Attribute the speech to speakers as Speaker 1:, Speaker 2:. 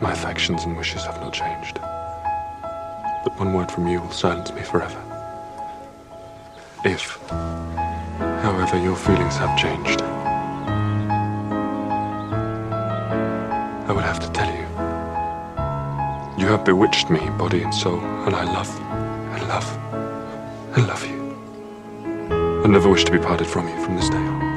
Speaker 1: My affections and wishes have not changed. But one word from you will silence me forever. If, however, your feelings have changed, I would have to tell you. You have bewitched me, body and soul, and I love, and love, and love you. I never wish to be parted from you from this day on.